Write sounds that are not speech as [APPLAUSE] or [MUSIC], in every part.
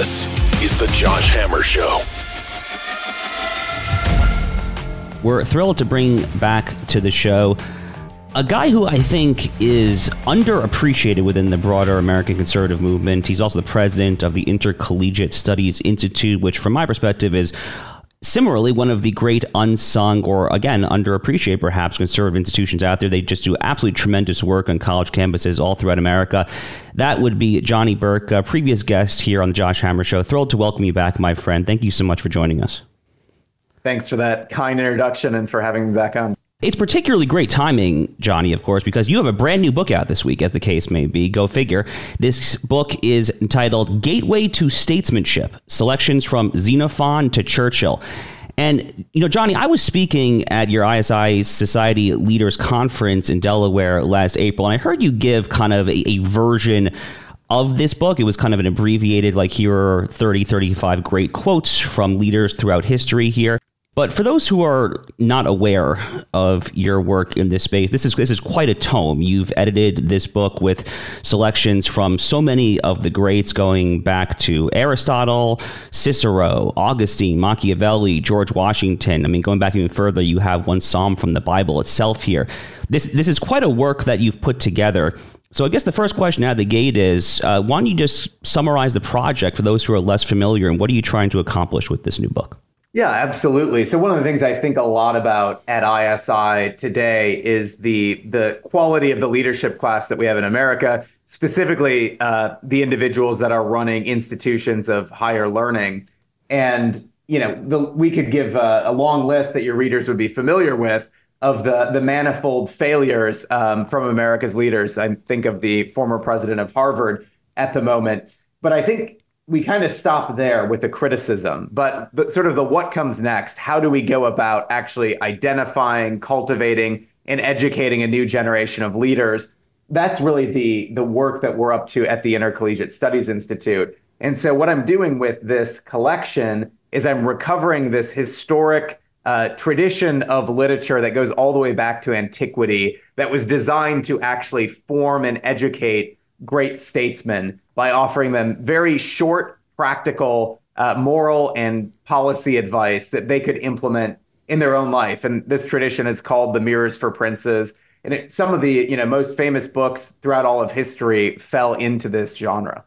This is the Josh Hammer Show. We're thrilled to bring back to the show a guy who I think is underappreciated within the broader American conservative movement. He's also the president of the Intercollegiate Studies Institute, which, from my perspective, is similarly one of the great unsung or again underappreciated perhaps conservative institutions out there they just do absolutely tremendous work on college campuses all throughout america. That would be johnny burtka previous guest here on the josh hammer show. Thrilled to welcome you back my friend. Thank you so much for joining us. Thanks for that kind introduction and for having me back on it's particularly great timing, Johnny, of course, because you have a brand new book out this week, as the case may be. Go figure. This book is entitled Gateway to Statesmanship Selections from Xenophon to Churchill. And, you know, Johnny, I was speaking at your ISI Society Leaders Conference in Delaware last April, and I heard you give kind of a, a version of this book. It was kind of an abbreviated, like, here are 30, 35 great quotes from leaders throughout history here. But for those who are not aware of your work in this space, this is this is quite a tome. You've edited this book with selections from so many of the greats, going back to Aristotle, Cicero, Augustine, Machiavelli, George Washington. I mean, going back even further, you have one psalm from the Bible itself here. This this is quite a work that you've put together. So I guess the first question out of the gate is, uh, why don't you just summarize the project for those who are less familiar, and what are you trying to accomplish with this new book? Yeah, absolutely. So one of the things I think a lot about at ISI today is the the quality of the leadership class that we have in America, specifically uh, the individuals that are running institutions of higher learning. And you know, the, we could give a, a, long list that your readers would be familiar with of the the manifold failures um, from America's leaders. I think of the former president of Harvard at the moment, but I think we kind of stop there with the criticism, but the, sort of the what comes next. How do we go about actually identifying, cultivating, and educating a new generation of leaders? That's really the the work that we're up to at the Intercollegiate Studies Institute. And so, what I'm doing with this collection is I'm recovering this historic uh, tradition of literature that goes all the way back to antiquity that was designed to actually form and educate great statesmen by offering them very short, practical, uh, moral, and policy advice that they could implement in their own life. And this tradition is called the Mirrors for Princes. And it, some of the you know most famous books throughout all of history fell into this genre.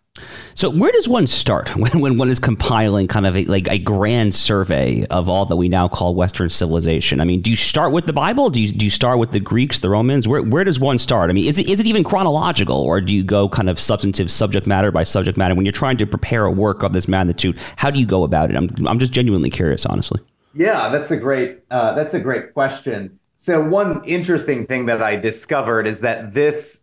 So where does one start [LAUGHS] when, when one is compiling kind of a, like a grand survey of all that we now call Western civilization? I mean, do you start with the Bible? Do you, do you start with the Greeks, the Romans? Where, where does one start? I mean, is it, is it even chronological or do you go kind of substantive subject matter by subject matter? When you're trying to prepare a work of this magnitude, how do you go about it? I'm, I'm just genuinely curious, honestly. Yeah, that's a great, uh, that's a great question. So one interesting thing that I discovered is that this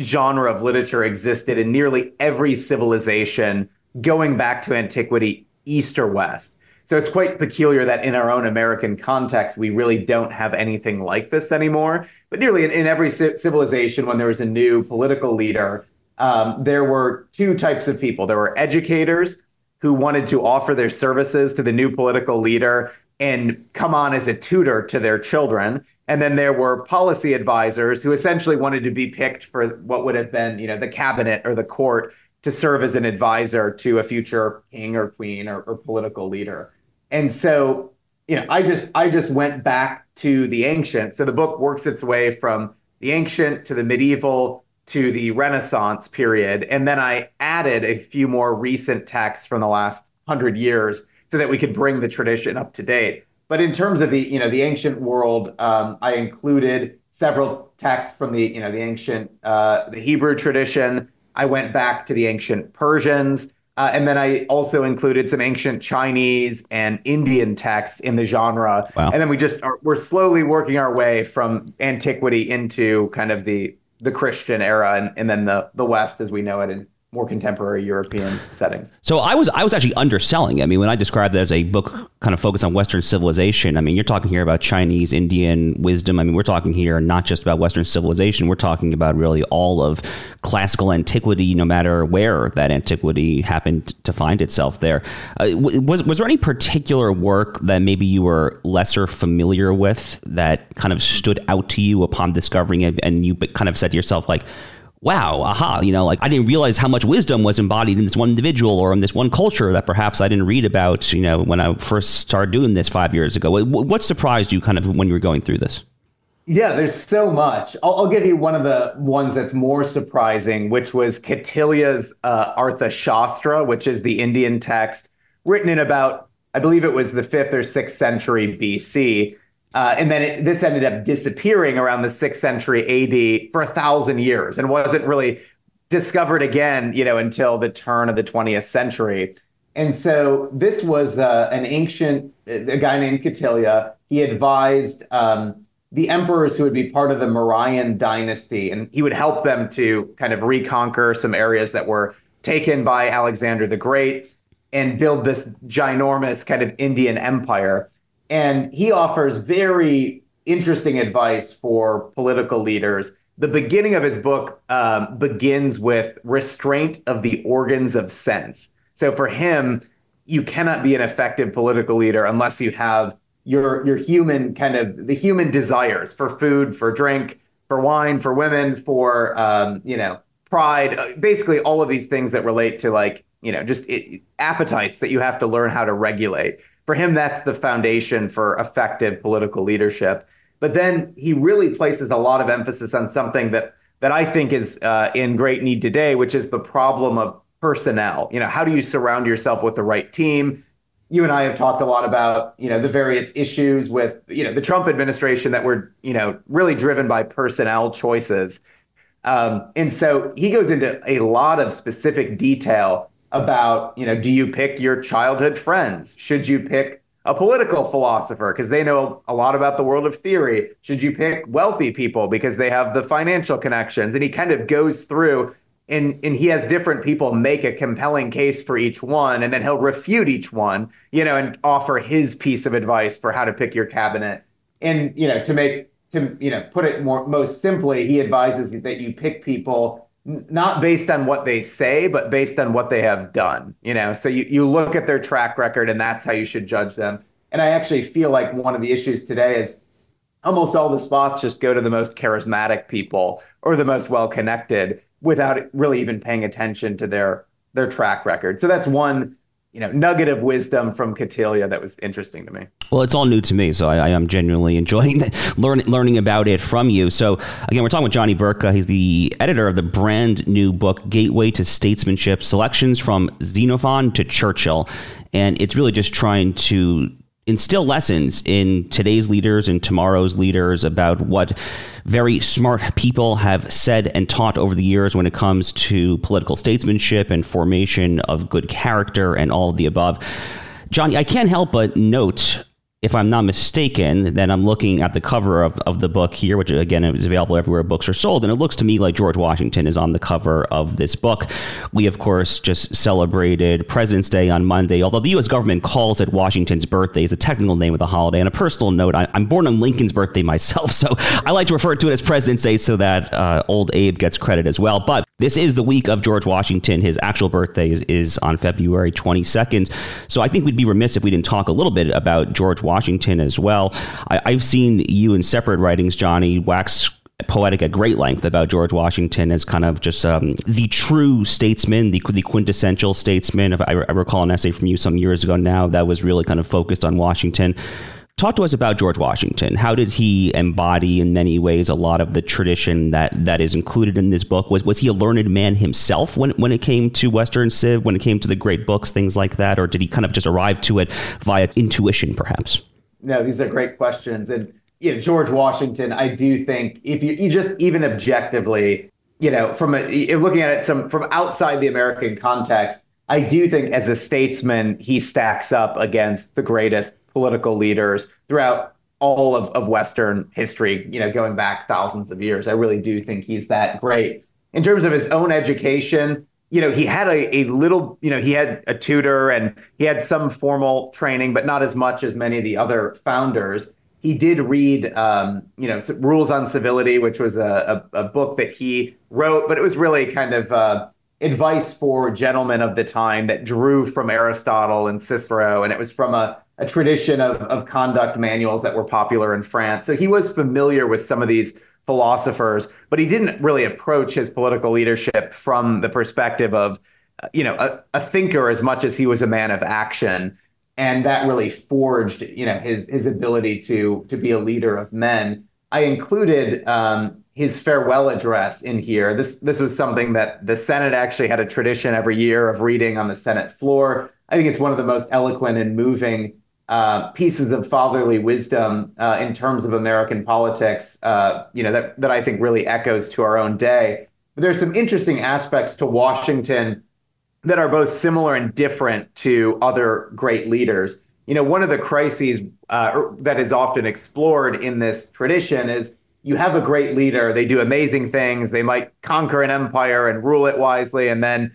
genre of literature existed in nearly every civilization going back to antiquity, east or west. So it's quite peculiar that in our own American context, we really don't have anything like this anymore. But nearly in, in every civilization, when there was a new political leader, um, there were two types of people. There were educators who wanted to offer their services to the new political leader and come on as a tutor to their children. And then there were policy advisors who essentially wanted to be picked for what would have been, you know, the cabinet or the court to serve as an advisor to a future king or queen or, or political leader. And so, you know, I just I just went back to the ancient. So the book works its way from the ancient to the medieval to the Renaissance period. And then I added a few more recent texts from the last hundred years so that we could bring the tradition up to date. But in terms of the you know the ancient world, um, I included several texts from the you know the ancient uh, the Hebrew tradition. I went back to the ancient Persians, uh, and then I also included some ancient Chinese and Indian texts in the genre. Wow. And then we just are, we're slowly working our way from antiquity into kind of the the Christian era, and, and then the the West as we know it in more contemporary European settings. So I was I was actually underselling. I mean, when I described it as a book kind of focused on Western civilization, I mean, you're talking here about Chinese, Indian wisdom. I mean, we're talking here not just about Western civilization. We're talking about really all of classical antiquity, no matter where that antiquity happened to find itself there. Uh, was was there any particular work that maybe you were lesser familiar with that kind of stood out to you upon discovering it, and you kind of said to yourself like wow, aha, you know, like I didn't realize how much wisdom was embodied in this one individual or in this one culture that perhaps I didn't read about, you know, when I first started doing this five years ago. What surprised you kind of when you were going through this? Yeah, there's so much. I'll, I'll, give you one of the ones that's more surprising, which was Kautilya's uh, Arthashastra, which is the Indian text written in about, I believe it was the fifth or sixth century BC. Uh, and then it, this ended up disappearing around the sixth century AD for a thousand years and wasn't really discovered again, you know, until the turn of the 20th century. And so this was uh, an ancient, a guy named Kautilya. He advised um, the emperors who would be part of the Mauryan dynasty, and he would help them to kind of reconquer some areas that were taken by Alexander the Great and build this ginormous kind of Indian empire. And he offers very interesting advice for political leaders. The beginning of his book um, begins with restraint of the organs of sense. So for him, you cannot be an effective political leader unless you have your your human kind of the human desires for food, for drink, for wine, for women, for um, you know pride, uh, basically all of these things that relate to like you know just it, appetites that you have to learn how to regulate. For him, that's the foundation for effective political leadership. But then he really places a lot of emphasis on something that that I think is uh, in great need today, which is the problem of personnel. You know, how do you surround yourself with the right team? you and I have talked a lot about, you know, the various issues with, you know, the Trump administration that were, you know, really driven by personnel choices. Um, and so he goes into a lot of specific detail about, you know, do you pick your childhood friends? Should you pick a political philosopher because they know a lot about the world of theory? Should you pick wealthy people because they have the financial connections? And he kind of goes through and and he has different people make a compelling case for each one and then he'll refute each one you know and offer his piece of advice for how to pick your cabinet and you know to make to you know put it more most simply he advises that you pick people not based on what they say but based on what they have done you know so you, you look at their track record and that's how you should judge them and i actually feel like one of the issues today is almost all the spots just go to the most charismatic people or the most well connected without really even paying attention to their their track record. So that's one you know nugget of wisdom from Kautilya that was interesting to me. Well, it's all new to me, so I, I am genuinely enjoying [LAUGHS] learning learning about it from you. So again, we're talking with Johnny Burtka. He's the editor of the brand new book Gateway to Statesmanship: Selections from Xenophon to Churchill, and it's really just trying to instill lessons in today's leaders and tomorrow's leaders about what very smart people have said and taught over the years when it comes to political statesmanship and formation of good character and all of the above. Johnny, I can't help but note if I'm not mistaken, then I'm looking at the cover of, of the book here, which again is available everywhere books are sold. And it looks to me like George Washington is on the cover of this book. We, of course, just celebrated President's Day on Monday, although the U.S. government calls it Washington's birthday, is the technical name of the holiday. And a personal note, I, am born on Lincoln's birthday myself, [LAUGHS] so I like to refer to it as President's Day so that uh, old Abe gets credit as well. But this is the week of George Washington. His actual birthday is, is on February 22nd. So I think we'd be remiss if we didn't talk a little bit about George Washington as well. I, have seen you in separate writings, Johnny, wax poetic at great length about George Washington as kind of just um, the true statesman, the, the quintessential statesman. I, I recall an essay from you some years ago now that was really kind of focused on Washington. Talk to us about George Washington. How did he embody, in many ways, a lot of the tradition that, that is included in this book? Was was he a learned man himself when when it came to Western Civ, when it came to the great books, things like that, or did he kind of just arrive to it via intuition, perhaps? No, these are great questions, and you know, George Washington. I do think if you, you just even objectively, you know, from a, looking at it some from outside the American context, I do think as a statesman he stacks up against the greatest political leaders throughout all of, of Western history, you know, going back thousands of years. I really do think he's that great. In terms of his own education, you know, he had a, a little, you know, he had a tutor and he had some formal training, but not as much as many of the other founders. He did read, um, you know, Rules on Civility, which was a, a, a, book that he wrote, but it was really kind of uh, advice for gentlemen of the time that drew from Aristotle and Cicero. And it was from a, a tradition of, of conduct manuals that were popular in France. So he was familiar with some of these philosophers, but he didn't really approach his political leadership from the perspective of, you know, a, a thinker as much as he was a man of action. And that really forged, you know, his his ability to to be a leader of men. I included um, his farewell address in here. This this was something that the Senate actually had a tradition every year of reading on the Senate floor. I think it's one of the most eloquent and moving uh, pieces of fatherly wisdom uh, in terms of American politics. Uh, you know that that I think really echoes to our own day. But there's some interesting aspects to Washington that are both similar and different to other great leaders. You know, one of the crises uh, that is often explored in this tradition is you have a great leader, they do amazing things, they might conquer an empire and rule it wisely, and then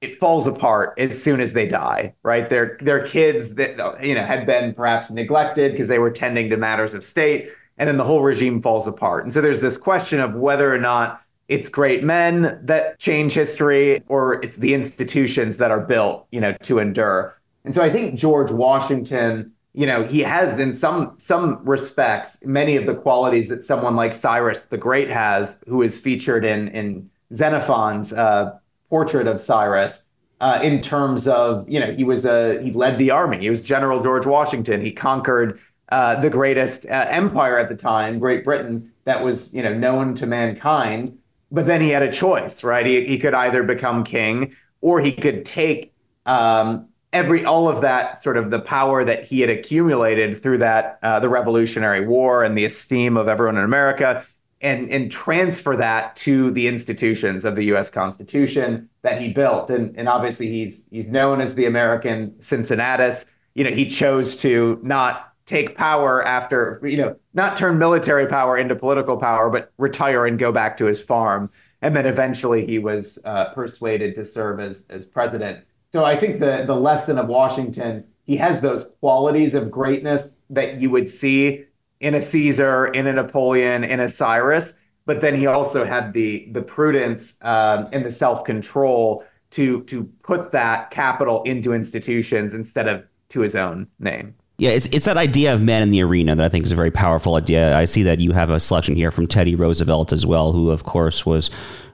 it falls apart as soon as they die, right? Their their kids that you know had been perhaps neglected because they were tending to matters of state, and then the whole regime falls apart. And so there's this question of whether or not it's great men that change history or it's the institutions that are built, you know, to endure. And so I think George Washington you know, he has in some some respects many of the qualities that someone like Cyrus the Great has, who is featured in in Xenophon's uh, portrait of Cyrus. Uh, in terms of, you know, he was a he led the army. He was General George Washington. He conquered uh, the greatest uh, empire at the time, Great Britain, that was you know known to mankind. But then he had a choice, right? He he could either become king or he could take um, every all of that sort of the power that he had accumulated through that uh, the Revolutionary War and the esteem of everyone in America, and and transfer that to the institutions of the U.S. Constitution that he built. And and obviously he's he's known as the American Cincinnatus. You know, he chose to not take power after you know not turn military power into political power, but retire and go back to his farm. And then eventually he was uh, persuaded to serve as as president so I think the the lesson of Washington, he has those qualities of greatness that you would see in a Caesar, in a Napoleon, in a Cyrus, but then he also had the the prudence um, and the self control to to put that capital into institutions instead of to his own name. Yeah, it's, it's that idea of men in the arena that I think is a very powerful idea. I see that you have a selection here from Teddy Roosevelt as well, who of course was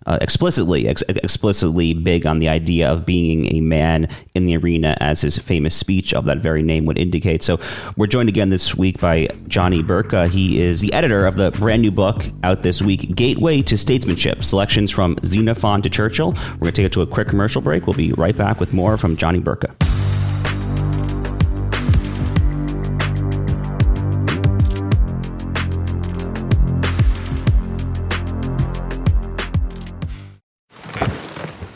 uh, explicitly ex- explicitly big on the idea of being a man in the arena, as his famous speech of that very name would indicate. So we're joined again this week by Johnny Burtka. He is the editor of the brand new book out this week, Gateway to Statesmanship: Selections from Xenophon to Churchill. We're going to take it to a quick commercial break. We'll be right back with more from Johnny Burtka.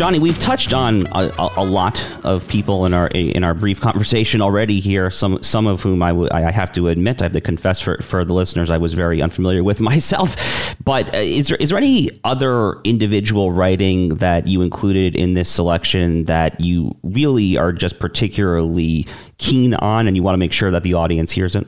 Johnny, we've touched on a, a, lot of people in our in our brief conversation already here. Some some of whom I, w- I have to admit, I have to confess for, for the listeners, I was very unfamiliar with [LAUGHS] myself. But uh, is there is there any other individual writing that you included in this selection that you really are just particularly keen on, and you want to make sure that the audience hears it?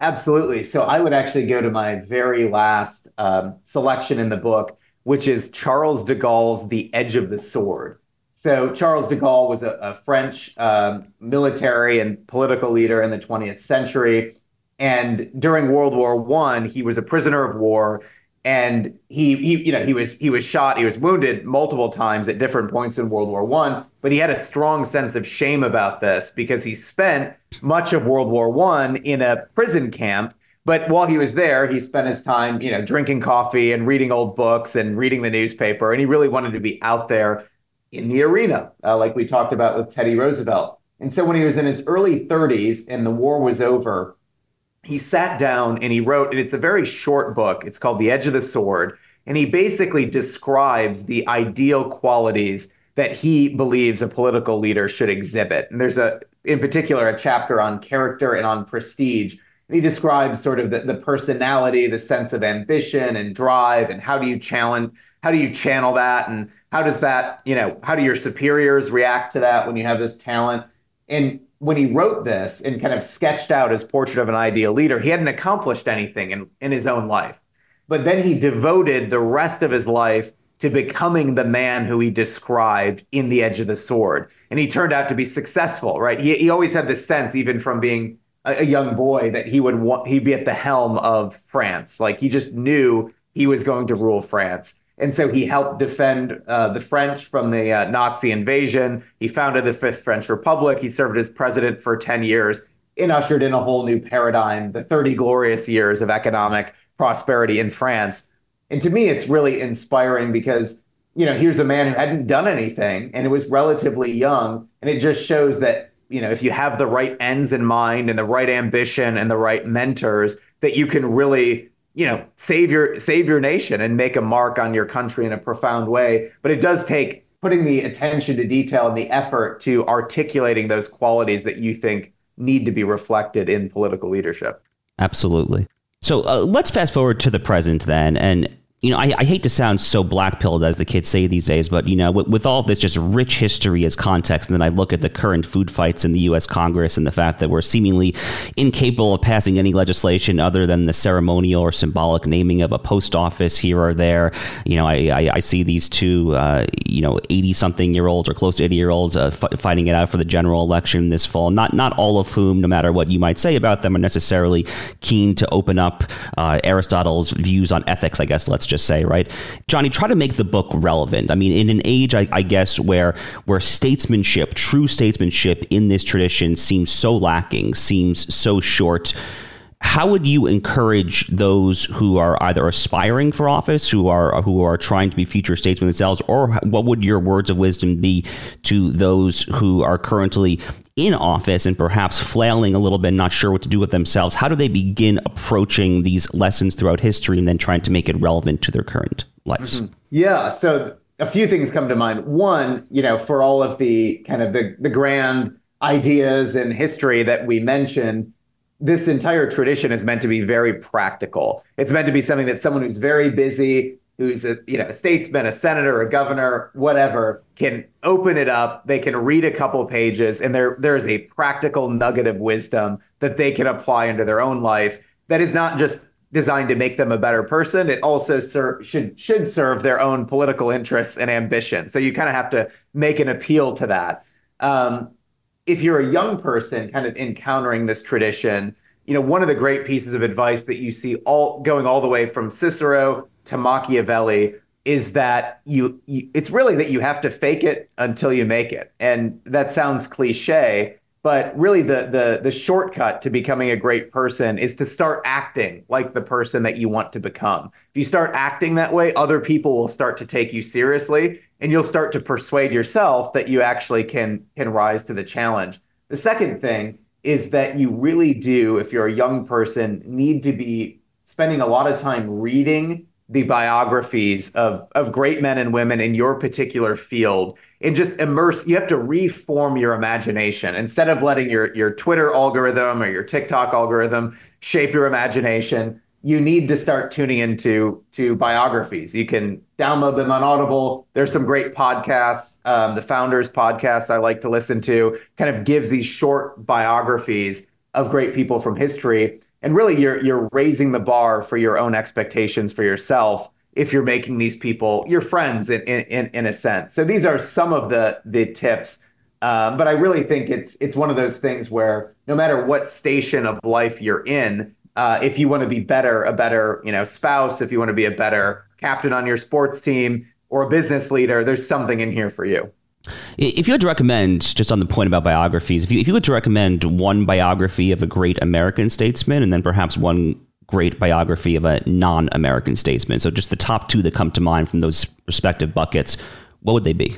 Absolutely. So I would actually go to my very last um, selection in the book which is Charles de Gaulle's The Edge of the Sword. So Charles de Gaulle was a, a French um, military and political leader in the 20th century. And during World War One, he was a prisoner of war and he, he you know he was he was shot he was wounded multiple times at different points in world war one but he had a strong sense of shame about this because he spent much of world war one in a prison camp but while he was there he spent his time you know drinking coffee and reading old books and reading the newspaper and he really wanted to be out there in the arena uh, like we talked about with teddy roosevelt and so when he was in his early 30s and the war was over he sat down and he wrote, and it's a very short book. It's called The Edge of the Sword. And he basically describes the ideal qualities that he believes a political leader should exhibit. And there's a, in particular, a chapter on character and on prestige. He describes sort of the, the personality, the sense of ambition and drive, and how do you challenge, how do you channel that, and how does that, you know, how do your superiors react to that when you have this talent? And when he wrote this and kind of sketched out his portrait of an ideal leader, he hadn't accomplished anything in, in his own life. But then he devoted the rest of his life to becoming the man who he described in The Edge of the Sword. And he turned out to be successful, right? He, he always had this sense, even from being a, a young boy, that he would want, he'd be at the helm of France. Like he just knew he was going to rule France. And so he helped defend uh, the French from the uh, Nazi invasion. He founded the Fifth French Republic. He served as president for 10 years and ushered in a whole new paradigm, the 30 glorious years of economic prosperity in France. And to me, it's really inspiring because, you know, here's a man who hadn't done anything and it was relatively young. And it just shows that, you know, if you have the right ends in mind and the right ambition and the right mentors, that you can really you know save your save your nation and make a mark on your country in a profound way. But it does take putting the attention to detail and the effort to articulating those qualities that you think need to be reflected in political leadership. Absolutely. So uh, let's fast forward to the present then and you know, I, I, hate to sound so black pilled as the kids say these days, but you know, with, with, all of this just rich history as context, and then I look at the current food fights in the U.S. Congress and the fact that we're seemingly incapable of passing any legislation other than the ceremonial or symbolic naming of a post office here or there. You know, I, I, I see these two, uh, you know, eighty something year olds or close to eighty year olds uh, f- fighting it out for the general election this fall. Not not all of whom, no matter what you might say about them, are necessarily keen to open up uh, Aristotle's views on ethics. I guess let's just say, right? Johnny, try to make the book relevant. I mean, in an age, I, I guess, where where statesmanship, true statesmanship in this tradition seems so lacking, seems so short how would you encourage those who are either aspiring for office, who are who are trying to be future statesmen themselves, or what would your words of wisdom be to those who are currently in office and perhaps flailing a little bit, not sure what to do with themselves? How do they begin approaching these lessons throughout history and then trying to make it relevant to their current lives? Mm-hmm. Yeah, so a few things come to mind. One, you know, for all of the kind of the, the grand ideas and history that we mentioned this entire tradition is meant to be very practical. It's meant to be something that someone who's very busy, who's a you know a statesman, a senator, a governor, whatever, can open it up. They can read a couple pages, and there there is a practical nugget of wisdom that they can apply into their own life. That is not just designed to make them a better person. It also ser- should should serve their own political interests and ambition. So you kind of have to make an appeal to that. Um, if you're a young person kind of encountering this tradition, you know, one of the great pieces of advice that you see all going all the way from Cicero to Machiavelli is that you, you it's really that you have to fake it until you make it. And that sounds cliche, but really the the the shortcut to becoming a great person is to start acting like the person that you want to become if you start acting that way other people will start to take you seriously and you'll start to persuade yourself that you actually can can rise to the challenge the second thing is that you really do if you're a young person need to be spending a lot of time reading the biographies of of great men and women in your particular field and just immerse you have to reform your imagination. Instead of letting your your Twitter algorithm or your TikTok algorithm shape your imagination you need to start tuning into to biographies. You can download them on audible. There's some great podcasts um, the founders podcast i like to listen to kind of gives these short biographies of great people from history. And really you're you're raising the bar for your own expectations for yourself if you're making these people your friends in in, in a sense. So these are some of the the tips. Um, but i really think it's it's one of those things where no matter what station of life you're in uh, if you want to be better, a better you know spouse, if you want to be a better captain on your sports team or a business leader, there's something in here for you. If you had to recommend, just on the point about biographies, if you, if you had to recommend one biography of a great American statesman and then perhaps one great biography of a non American statesman, so just the top two that come to mind from those respective buckets, what would they be?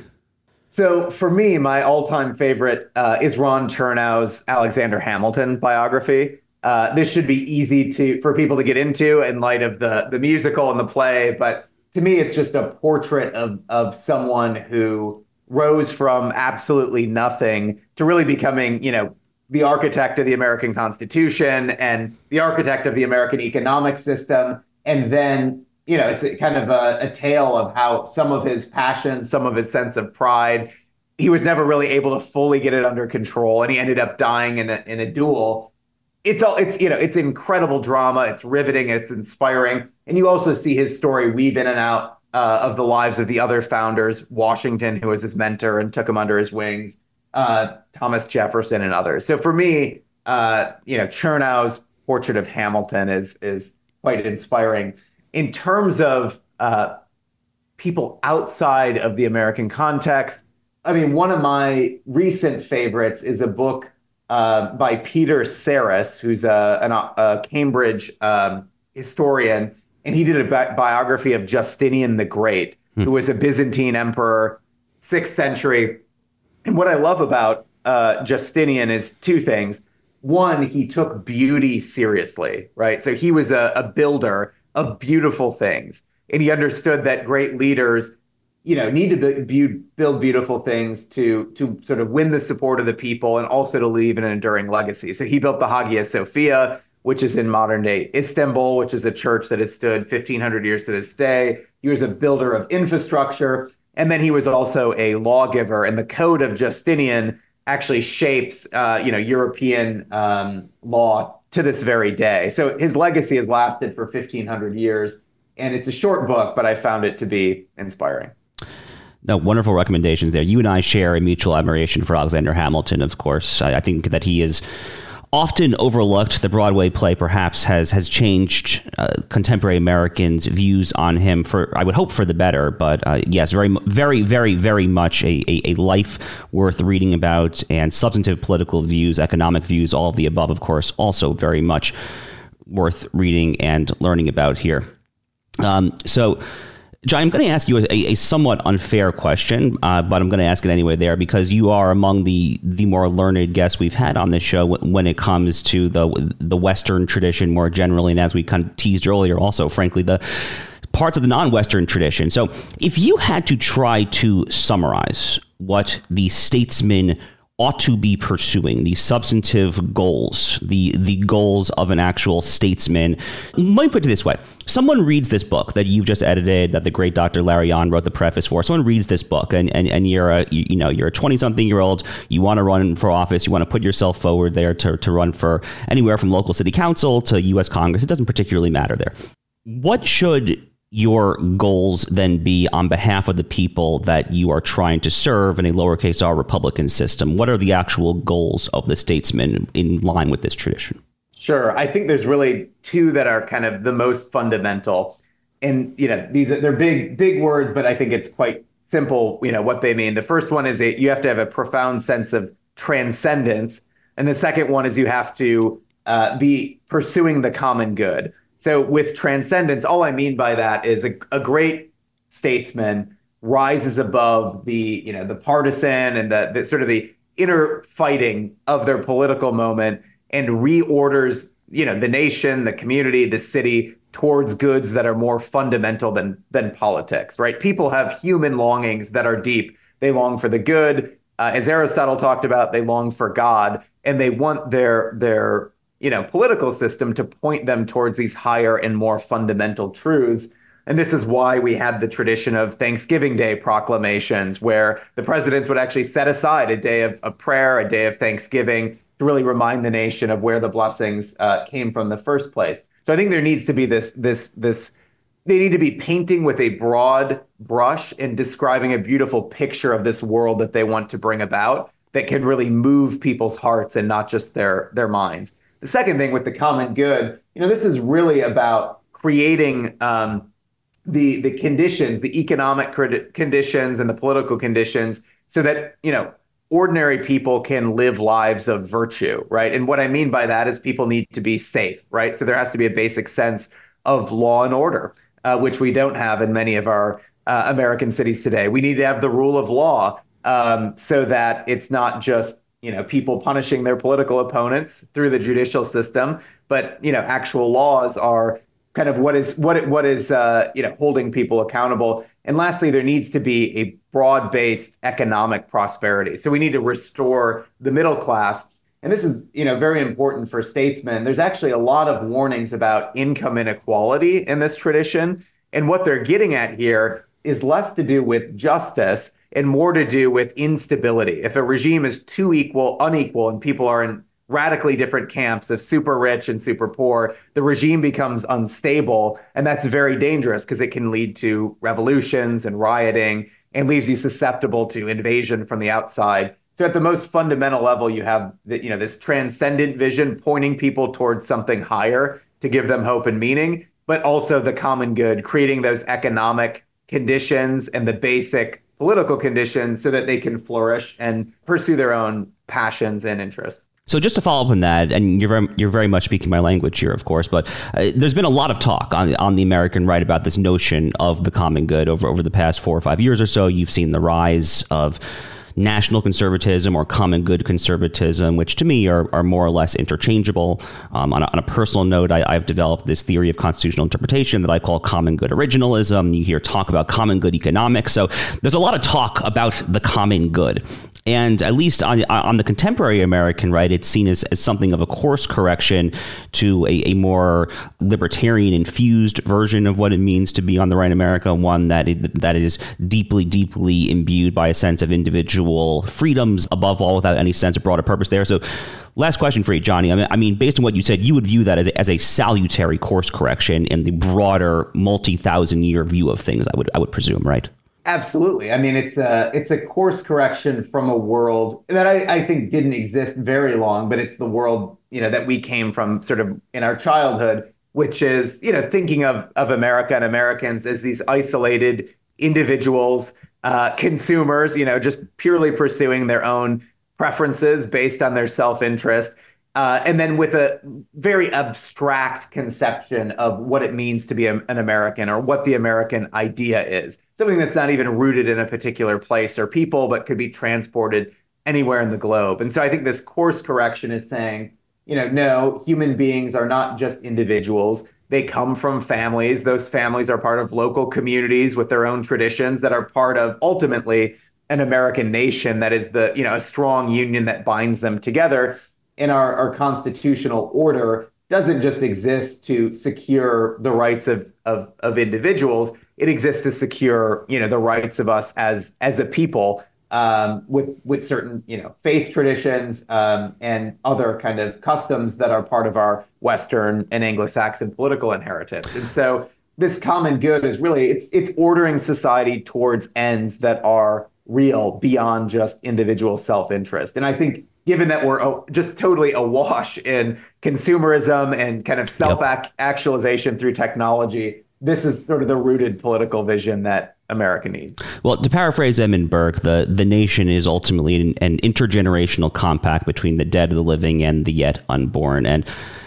So for me, my all-time favorite uh, is Ron Chernow's Alexander Hamilton biography. Uh, this should be easy to for people to get into in light of the the musical and the play, but to me, it's just a portrait of of someone who rose from absolutely nothing to really becoming, you know, the architect of the American Constitution and the architect of the American economic system, and then you know, it's kind of a, a tale of how some of his passion, some of his sense of pride, he was never really able to fully get it under control, and he ended up dying in a in a duel. It's all it's you know it's incredible drama. It's riveting. It's inspiring, and you also see his story weave in and out uh, of the lives of the other founders. Washington, who was his mentor and took him under his wings, uh, Thomas Jefferson, and others. So for me, uh, you know, Chernow's portrait of Hamilton is is quite inspiring in terms of uh, people outside of the American context, I mean, one of my recent favorites is a book uh, by Peter Sarris, who's a, an, a Cambridge um, historian, and he did a bi- biography of Justinian the Great, hmm. who was a Byzantine emperor, sixth century. And what I love about uh, Justinian is two things. One, he took beauty seriously, right? So he was a, a builder of beautiful things. And he understood that great leaders, you know, need to be, build beautiful things to to sort of win the support of the people and also to leave an enduring legacy. So he built the Hagia Sophia, which is in modern day Istanbul, which is a church that has stood 1500 years to this day. He was a builder of infrastructure. And then he was also a lawgiver. And the Code of Justinian actually shapes, uh, you know, European um, law to this very day. So his legacy has lasted for 1500 years and it's a short book, but I found it to be inspiring. No, wonderful recommendations there. You and I share a mutual admiration for Alexander Hamilton, of course. I, I think that he is often overlooked. The Broadway play perhaps has has changed uh, contemporary Americans' views on him for I would hope for the better. But uh, yes, very very very very much a, a, a, life worth reading about and substantive political views, economic views, all of the above, of course, also very much worth reading and learning about here. Um, so. John, I'm going to ask you a, a somewhat unfair question, uh, but I'm going to ask it anyway there because you are among the the more learned guests we've had on this show when it comes to the the Western tradition more generally, and as we kind of teased earlier, also frankly the parts of the non-Western tradition. So, if you had to try to summarize what the statesman ought to be pursuing, the substantive goals, the the goals of an actual statesman. Let me put it this way. Someone reads this book that you've just edited, that the great Dr. Larry Arnn wrote the preface for. Someone reads this book and, and, and you're a you, know, you're a 20 something year old, you want to run for office, you want to put yourself forward there to, to run for anywhere from local city council to US Congress. It doesn't particularly matter there. What should your goals then be on behalf of the people that you are trying to serve in a lowercase r Republican system? What are the actual goals of the statesman in line with this tradition? Sure. I think there's really two that are kind of the most fundamental. And, you know, these are, they're big, big words, but I think it's quite simple, you know, what they mean. The first one is that you have to have a profound sense of transcendence. And the second one is you have to uh, be pursuing the common good. So with transcendence, all I mean by that is a, a great statesman rises above the you know the partisan and the, the sort of the inner fighting of their political moment and reorders you know the nation the community the city towards goods that are more fundamental than than politics right? People have human longings that are deep. They long for the good. Uh, as aristotle talked about they long for god and they want their their you know, political system to point them towards these higher and more fundamental truths. And this is why we had the tradition of Thanksgiving Day proclamations, where the presidents would actually set aside a day of, of prayer, a day of Thanksgiving, to really remind the nation of where the blessings uh, came from the first place. So I think there needs to be this, this, this. They need to be painting with a broad brush and describing a beautiful picture of this world that they want to bring about that can really move people's hearts and not just their their minds. The second thing with the common good, you know, this is really about creating um, the the conditions, the economic conditions and the political conditions, so that you know ordinary people can live lives of virtue, right? And what I mean by that is people need to be safe, right? So there has to be a basic sense of law and order, uh, which we don't have in many of our uh, American cities today. We need to have the rule of law um, so that it's not just you know people punishing their political opponents through the judicial system, but you know actual laws are kind of what is what what is uh, you know holding people accountable. And lastly, there needs to be a broad-based economic prosperity. So we need to restore the middle class. And this is, you know, very important for statesmen. There's actually a lot of warnings about income inequality in this tradition. And what they're getting at here is less to do with justice and more to do with instability. If a regime is too equal, unequal, and people are in radically different camps of super rich and super poor, the regime becomes unstable. And that's very dangerous because it can lead to revolutions and rioting and leaves you susceptible to invasion from the outside. So at the most fundamental level, you have the, you know this transcendent vision pointing people towards something higher to give them hope and meaning, but also the common good, creating those economic conditions and the basic political conditions so that they can flourish and pursue their own passions and interests. So just to follow up on that, and you're very, you're very much speaking my language here, of course, but uh, there's been a lot of talk on on the American right about this notion of the common good over over the past four or five years or so. You've seen the rise of national conservatism or common good conservatism, which to me are, are more or less interchangeable. Um, on, a, on, a, personal note, I, have developed this theory of constitutional interpretation that I call common good originalism. You hear talk about common good economics. So there's a lot of talk about the common good and at least on, on the contemporary American right, it's seen as, as something of a course correction to a, a more libertarian infused version of what it means to be on the right America, one that it, that is deeply, deeply imbued by a sense of individual freedoms, above all, without any sense of broader purpose there. So, last question for you, Johnny. I mean, I mean based on what you said, you would view that as a, as a salutary course correction in the broader multi thousand year view of things. I would I would presume, right? Absolutely. I mean, it's a it's a course correction from a world that I, I think didn't exist very long, but it's the world you know that we came from sort of in our childhood, which is you know thinking of of America and Americans as these isolated individuals, uh, consumers, you know, just purely pursuing their own preferences based on their self interest. Uh, and then with a very abstract conception of what it means to be a, an American or what the American idea is. Something that's not even rooted in a particular place or people, but could be transported anywhere in the globe. And so I think this course correction is saying, you know, no, human beings are not just individuals. They come from families. Those families are part of local communities with their own traditions that are part of ultimately an American nation that is the, you know, a strong union that binds them together in our, our constitutional order doesn't just exist to secure the rights of, of, of individuals. It exists to secure, you know, the rights of us as as a people um, with with certain, you know, faith traditions um, and other kind of customs that are part of our Western and Anglo-Saxon political inheritance. And so this common good is really it's it's ordering society towards ends that are real beyond just individual self-interest. And I think given that we're just totally awash in consumerism and kind of self actualization through technology, this is sort of the rooted political vision that America needs. Well, to paraphrase Edmund Burke, the, the nation is ultimately an, an intergenerational compact between the dead, the living, and the yet unborn. And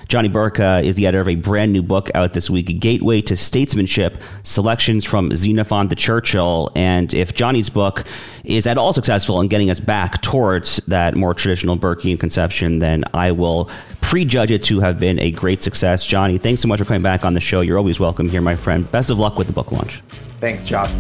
Johnny Burke uh, is the editor of a brand new book out this week, Gateway to Statesmanship Selections from Xenophon to Churchill. And if Johnny's book is at all successful in getting us back towards that more traditional Burkean conception, then I will prejudge it to have been a great success. Johnny, thanks so much for coming back on the show. You're always welcome here, my friend. Best of luck with the book launch. Thanks, Josh.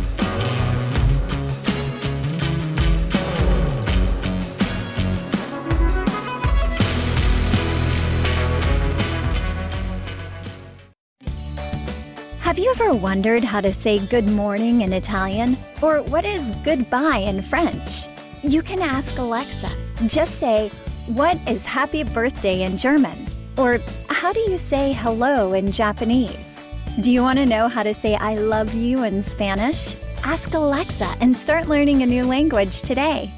Have you ever wondered how to say good morning in Italian? Or what is goodbye in French? You can ask Alexa. Just say, What is happy birthday in German? Or how do you say hello in Japanese? Do you want to know how to say I love you in Spanish? Ask Alexa and start learning a new language today.